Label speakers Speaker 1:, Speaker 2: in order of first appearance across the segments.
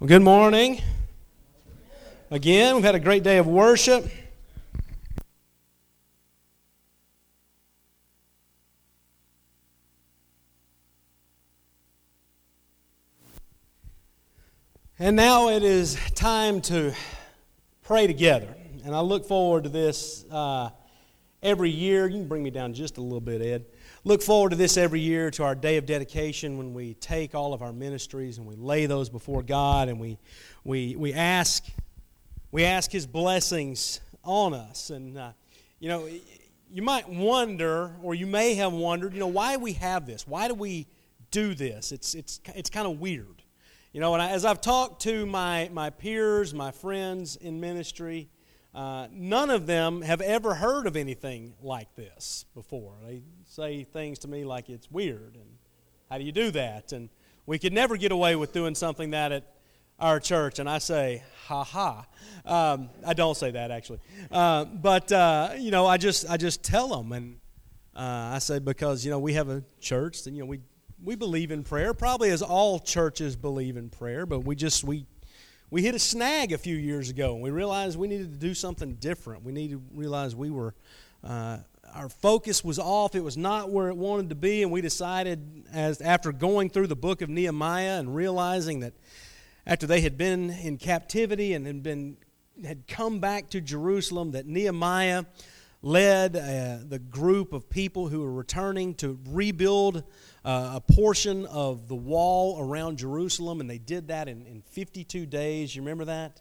Speaker 1: Well, good morning. Again, we've had a great day of worship. And now it is time to pray together. And I look forward to this uh, every year. You can bring me down just a little bit, Ed look forward to this every year to our day of dedication when we take all of our ministries and we lay those before God and we, we, we ask we ask His blessings on us. And, uh, you know, you might wonder, or you may have wondered, you know, why we have this? Why do we do this? It's, it's, it's kind of weird. You know, and I, as I've talked to my, my peers, my friends in ministry, uh, none of them have ever heard of anything like this before. They say things to me like it's weird, and how do you do that? And we could never get away with doing something that at our church. And I say, ha ha. Um, I don't say that actually, uh, but uh, you know, I just I just tell them, and uh, I say because you know we have a church, and you know we we believe in prayer, probably as all churches believe in prayer, but we just we we hit a snag a few years ago and we realized we needed to do something different. We needed to realize we were, uh, our focus was off. It was not where it wanted to be. And we decided, as after going through the book of Nehemiah and realizing that after they had been in captivity and had, been, had come back to Jerusalem, that Nehemiah led uh, the group of people who were returning to rebuild uh, a portion of the wall around Jerusalem, and they did that in, in 52 days. You remember that?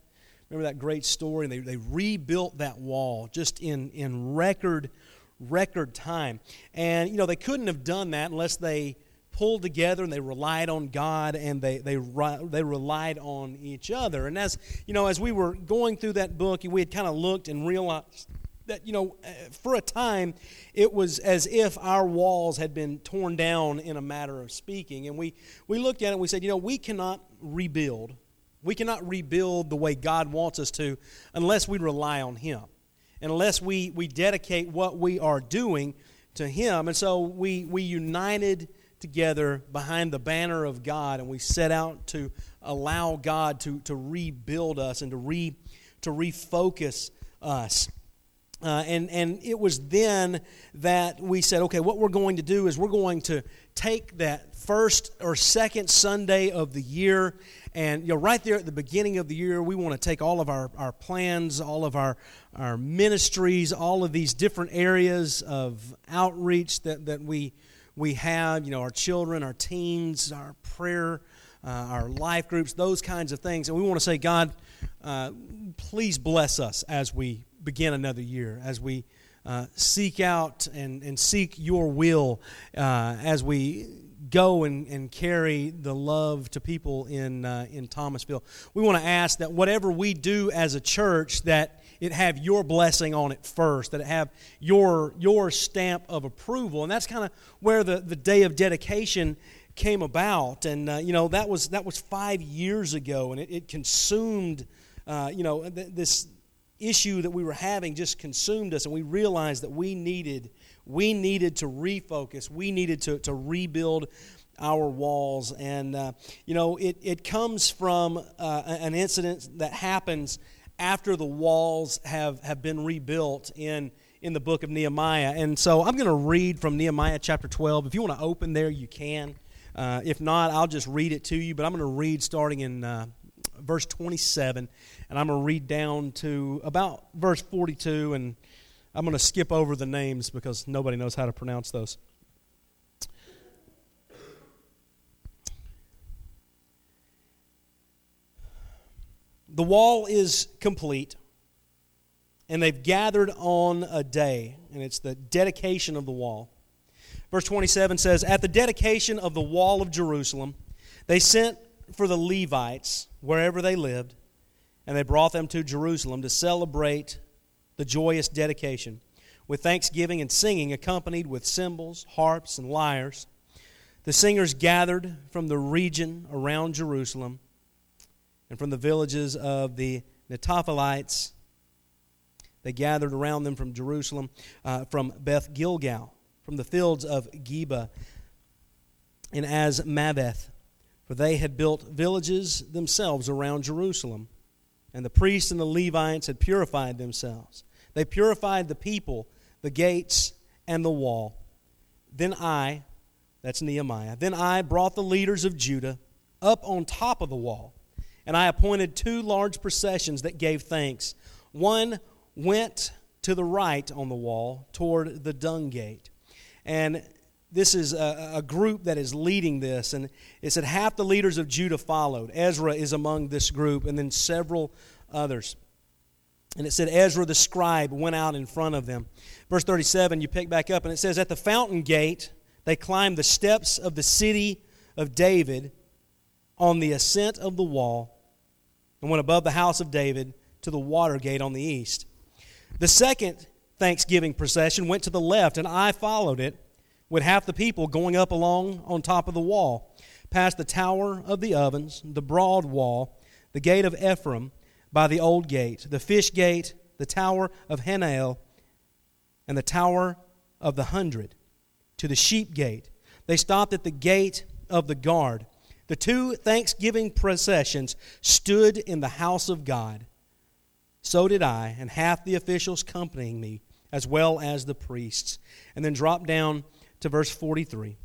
Speaker 1: Remember that great story? And they, they rebuilt that wall just in, in record, record time. And, you know, they couldn't have done that unless they pulled together and they relied on God and they, they, they relied on each other. And as, you know, as we were going through that book, we had kind of looked and realized that, you know, uh, for a time, it was as if our walls had been torn down in a matter of speaking. And we, we looked at it and we said, you know, we cannot rebuild. We cannot rebuild the way God wants us to unless we rely on Him. Unless we, we dedicate what we are doing to Him. And so we, we united together behind the banner of God and we set out to allow God to, to rebuild us and to, re, to refocus us. Uh, and, and it was then that we said, okay, what we're going to do is we're going to take that first or second Sunday of the year, and you know, right there at the beginning of the year, we want to take all of our, our plans, all of our, our ministries, all of these different areas of outreach that, that we, we have, you know, our children, our teens, our prayer, uh, our life groups, those kinds of things. And we want to say, God, uh, please bless us as we begin another year, as we uh, seek out and, and seek your will, uh, as we go and, and carry the love to people in, uh, in Thomasville. We want to ask that whatever we do as a church, that it have your blessing on it first, that it have your, your stamp of approval. And that's kind of where the, the day of dedication came about. And, uh, you know, that was, that was five years ago, and it, it consumed, uh, you know, th- this issue that we were having just consumed us, and we realized that we needed we needed to refocus. We needed to, to rebuild our walls. And, uh, you know, it, it comes from uh, an incident that happens after the walls have, have been rebuilt in, in the book of Nehemiah. And so I'm going to read from Nehemiah chapter 12. If you want to open there, you can. Uh, if not, I'll just read it to you. But I'm going to read starting in uh, verse 27 and I'm going to read down to about verse 42, and I'm going to skip over the names because nobody knows how to pronounce those. The wall is complete, and they've gathered on a day, and it's the dedication of the wall. Verse 27 says, At the dedication of the wall of Jerusalem, they sent for the Levites wherever they lived and they brought them to Jerusalem to celebrate the joyous dedication with thanksgiving and singing, accompanied with cymbals, harps, and lyres. The singers gathered from the region around Jerusalem and from the villages of the Netophathites. They gathered around them from Jerusalem, uh, from Beth Gilgal, from the fields of Geba and Azmaveth for they had built villages themselves around Jerusalem, and the priests and the Levites had purified themselves. They purified the people, the gates, and the wall. Then I, that's Nehemiah, then I brought the leaders of Judah up on top of the wall, and I appointed two large processions that gave thanks. One went to the right on the wall toward the dung gate. And this is a, a, group that is leading this. And it said half the leaders of Judah followed. Ezra is among this group, and then several others. And it said Ezra the scribe went out in front of them. Verse 37, you pick back up, and it says, At the fountain gate, they climbed the steps of the city of David on the ascent of the wall and went above the house of David to the water gate on the east. The second Thanksgiving procession went to the left, and I followed it with half the people going up along on top of the wall, past the tower of the ovens, the broad wall, the gate of Ephraim by the old gate, the fish gate, the tower of Hananel, and the tower of the hundred, to the sheep gate. They stopped at the gate of the guard. The two Thanksgiving processions stood in the house of God. So did I, and half the officials accompanying me, as well as the priests. And then dropped down to verse 43.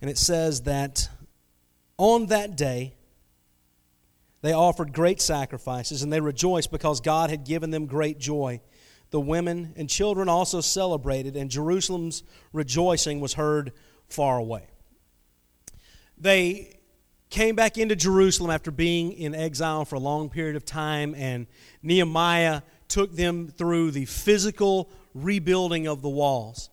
Speaker 1: And it says that on that day, they offered great sacrifices and they rejoiced because God had given them great joy. The women and children also celebrated, and Jerusalem's rejoicing was heard far away. They came back into Jerusalem after being in exile for a long period of time, and Nehemiah took them through the physical rebuilding of the walls.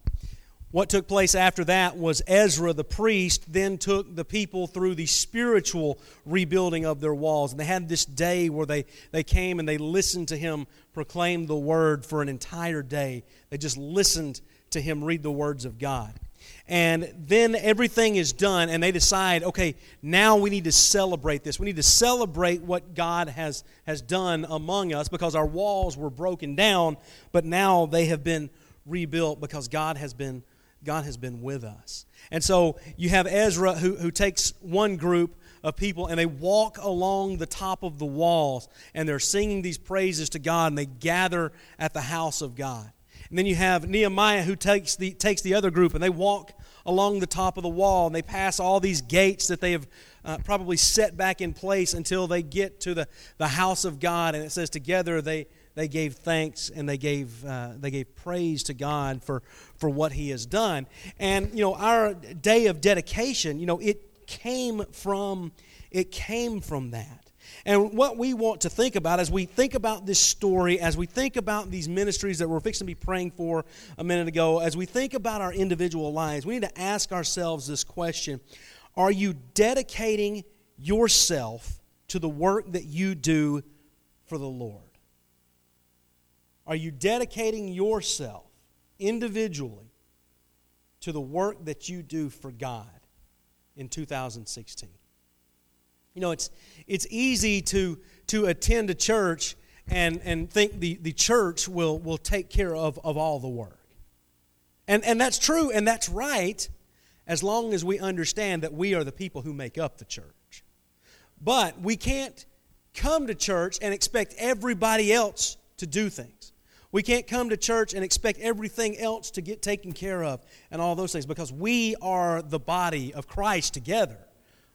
Speaker 1: What took place after that was Ezra the priest then took the people through the spiritual rebuilding of their walls. And they had this day where they, they came and they listened to him proclaim the word for an entire day. They just listened to him read the words of God. And then everything is done, and they decide, okay, now we need to celebrate this. We need to celebrate what God has, has done among us because our walls were broken down, but now they have been rebuilt because God has been God has been with us. And so you have Ezra who, who takes one group of people and they walk along the top of the walls and they're singing these praises to God and they gather at the house of God. And then you have Nehemiah who takes the, takes the other group and they walk along the top of the wall and they pass all these gates that they have uh, probably set back in place until they get to the, the house of God. And it says, together they, they gave thanks and they gave, uh, they gave praise to God for, for what He has done. And, you know, our day of dedication, you know, it came from, it came from that. And what we want to think about as we think about this story, as we think about these ministries that we're fixing to be praying for a minute ago, as we think about our individual lives, we need to ask ourselves this question Are you dedicating yourself to the work that you do for the Lord? Are you dedicating yourself individually to the work that you do for God in 2016? You know, it's, it's easy to, to attend a church and, and think the, the church will, will take care of, of all the work. And, and that's true and that's right as long as we understand that we are the people who make up the church. But we can't come to church and expect everybody else to do things. We can't come to church and expect everything else to get taken care of and all those things because we are the body of Christ together.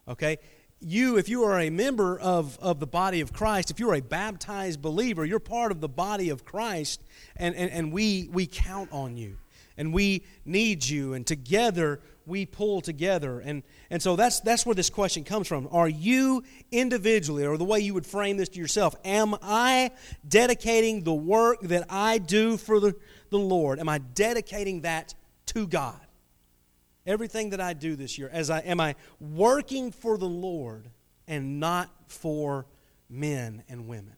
Speaker 1: Okay? You, if you are a member of, of the body of Christ, if you're a baptized believer, you're part of the body of Christ, and, and, and we, we count on you. And we need you, and together we pull together. And, and so that's, that's where this question comes from. Are you individually, or the way you would frame this to yourself, am I dedicating the work that I do for the, the Lord? Am I dedicating that to God? Everything that I do this year, as I am I working for the Lord and not for men and women?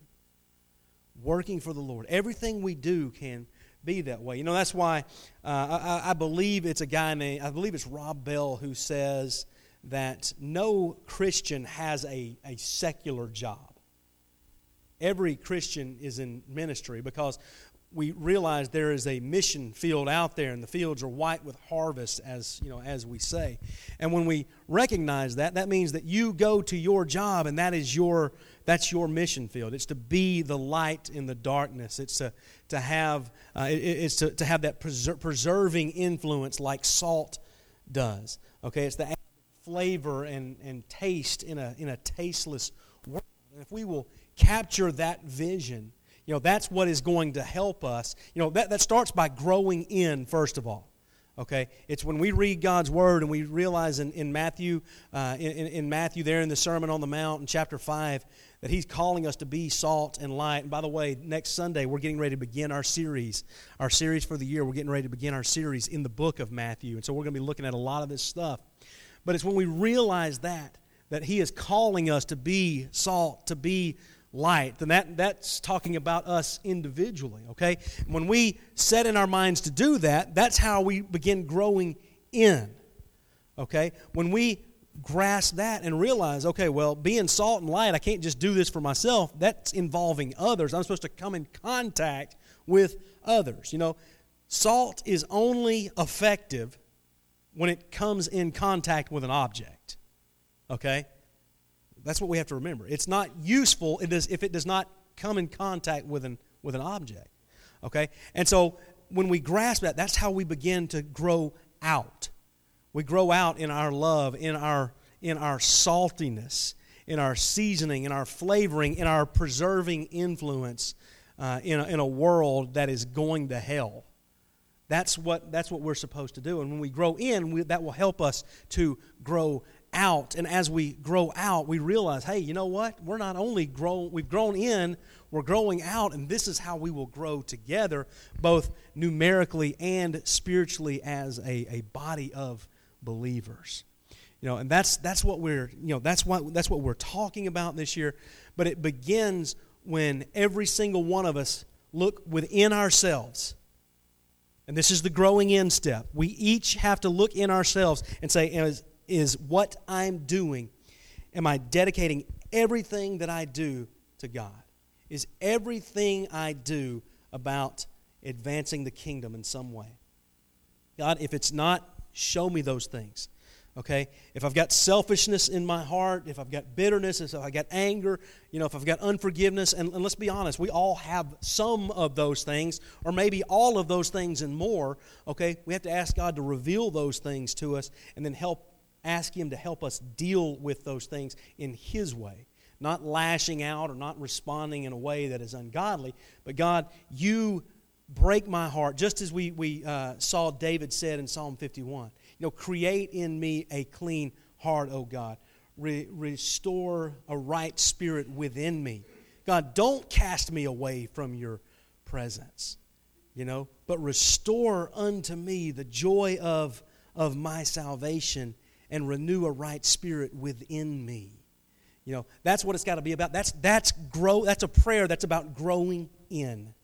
Speaker 1: Working for the Lord. Everything we do can be that way. You know, that's why uh, I, I, believe it's a guy named, I believe it's Rob Bell who says that no Christian has a, a secular job. Every Christian is in ministry because we realize there is a mission field out there and the fields are white with harvest as you know as we say. And when we recognize that that means that you go to your job and that is your that's your mission field. It's to be the light in the darkness. It's to, to have uh, it, it's to, to have that preser- preserving influence like salt does okay? It's the flavor and, and taste in a, in a tasteless world. And if we will capture that vision you know, that's what is going to help us. You know, that, that starts by growing in, first of all. Okay? It's when we read God's Word and we realize in, in Matthew, uh, in, in Matthew, there in the Sermon on the Mount in chapter 5, that He's calling us to be salt and light. And by the way, next Sunday, we're getting ready to begin our series, our series for the year. We're getting ready to begin our series in the book of Matthew. And so we're going to be looking at a lot of this stuff. But it's when we realize that, that He is calling us to be salt, to be light, then that, that's talking about us individually, okay? When we set in our minds to do that, that's how we begin growing in, okay? When we grasp that and realize, okay, well, being salt and light, I can't just do this for myself. That's involving others. I'm supposed to come in contact with others. You know, salt is only effective when it comes in contact with an object, okay? That's what we have to remember. It's not useful if it does not come in contact with an, with an object. Okay? And so when we grasp that, that's how we begin to grow out. We grow out in our love, in our, in our saltiness, in our seasoning, in our flavoring, in our preserving influence uh, in, a, in a world that is going to hell. That's what, that's what we're supposed to do. And when we grow in, we, that will help us to grow out. And as we grow out, we realize, hey, you know what? We're not only grown, we've grown in, we're growing out, and this is how we will grow together, both numerically and spiritually as a, a body of believers. You know, and that's that's what we're, you know, that's what that's what we're talking about this year. But it begins when every single one of us look within ourselves. And this is the growing in step. We each have to look in ourselves and say, what I'm doing. Am I dedicating everything that I do to God? Is everything I do about advancing the kingdom in some way? God, if it's not, show me those things. Okay? If I've got selfishness in my heart, if I've got bitterness, if I've got anger, you know, if I've got unforgiveness, and, and, let's be honest, we all have some of those things, or maybe all of those things and more. Okay? We have to ask God to reveal those things to us and then help ask Him to help us deal with those things in His way. Not lashing out or not responding in a way that is ungodly, but God, you break my heart, just as we, we uh, saw David said in Psalm 51. You know, create in me a clean heart, O God. Re- restore a right spirit within me. God, don't cast me away from your presence, you know, but restore unto me the joy of, of my salvation and renew a right spirit within me. You know, that's what it's got to be about. That's, that's, grow, that's a prayer that's about growing in.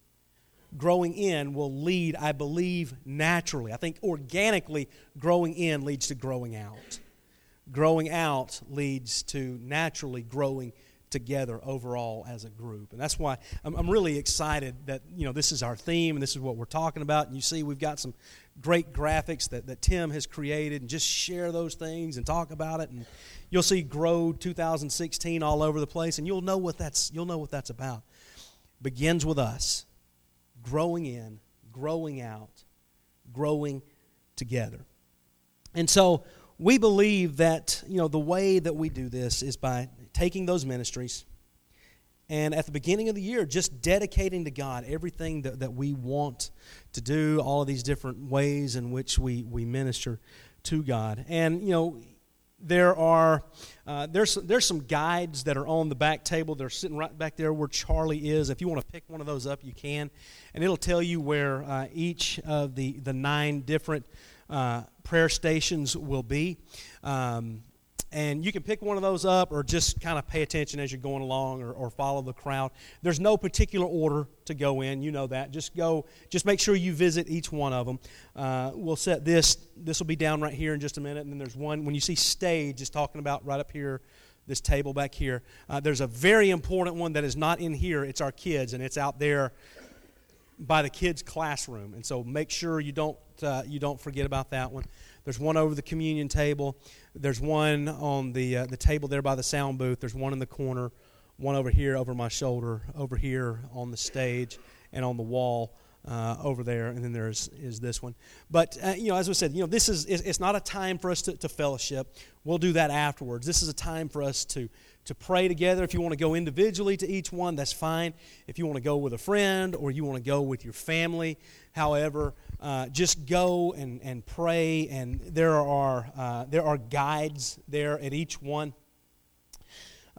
Speaker 1: Growing in will lead, I believe, naturally. I think organically, growing in leads to growing out. Growing out leads to naturally growing together overall as a group. And that's why I'm, I'm, really excited that, you know, this is our theme and this is what we're talking about. And you see, we've got some great graphics that, that Tim has created and just share those things and talk about it. And you'll see Grow 2016 all over the place and you'll know what that's, you'll know what that's about. Begins with us growing in, growing out, growing together. And so we believe that, you know, the way that we do this is by taking those ministries and at the beginning of the year, just dedicating to God everything that, that we want to do, all of these different ways in which we, we minister to God. And, you know, there are uh, there's there's some guides that are on the back table. They're sitting right back there where Charlie is. If you want to pick one of those up, you can, and it'll tell you where uh, each of the the nine different uh, prayer stations will be. Um, and you can pick one of those up or just kind of pay attention as you're going along or, or, follow the crowd. There's no particular order to go in. You know that. Just go just make sure you visit each one of them uh, we'll set this this will be down right here in just a minute. And then there's one when you see stage is talking about right up here this table back here. Uh, there's a very important one that is not in here. It's our kids and it's out there by the kids' classroom, and so make sure you don't uh, you don't forget about that one. There's one over the communion table. There's one on the uh, the table there by the sound booth. There's one in the corner. One over here over my shoulder. Over here on the stage and on the wall uh, over there, and then there's is this one. But uh, you know, as we said, you know, this is it's not a time for us to, to fellowship. We'll do that afterwards. This is a time for us to to pray together. If you want to go individually to each one, that's fine. If you want to go with a friend or you want to go with your family, however, uh, just go and, and pray. And there are uh, there are guides there at each one.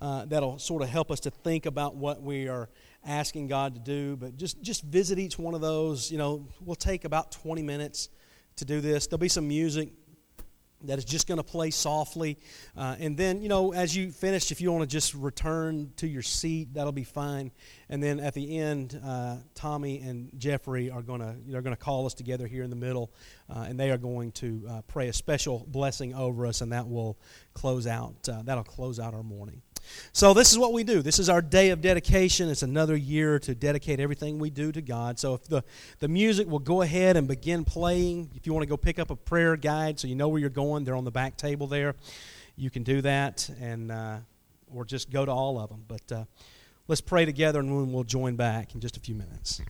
Speaker 1: Uh, that'll sort of help us to think about what we are asking God to do. But just, just visit each one of those. You know, we'll take about 20 minutes to do this. There'll be some music that is just going to play softly. Uh, and then, you know, as you finish, if you want to just return to your seat, that'll be fine. And then at the end, uh, Tommy and Jeffrey are going to they're going to call us together here in the middle, uh, and they are going to uh, pray a special blessing over us, and that will close out uh, that'll close out our morning. So, this is what we do. This is our day of dedication. It's another year to dedicate everything we do to God. So, if the, the music will go ahead and begin playing, if you want to go pick up a prayer guide so you know where you're going, they're on the back table there. You can do that, and uh, or just go to all of them. But uh, let's pray together, and we'll join back in just a few minutes.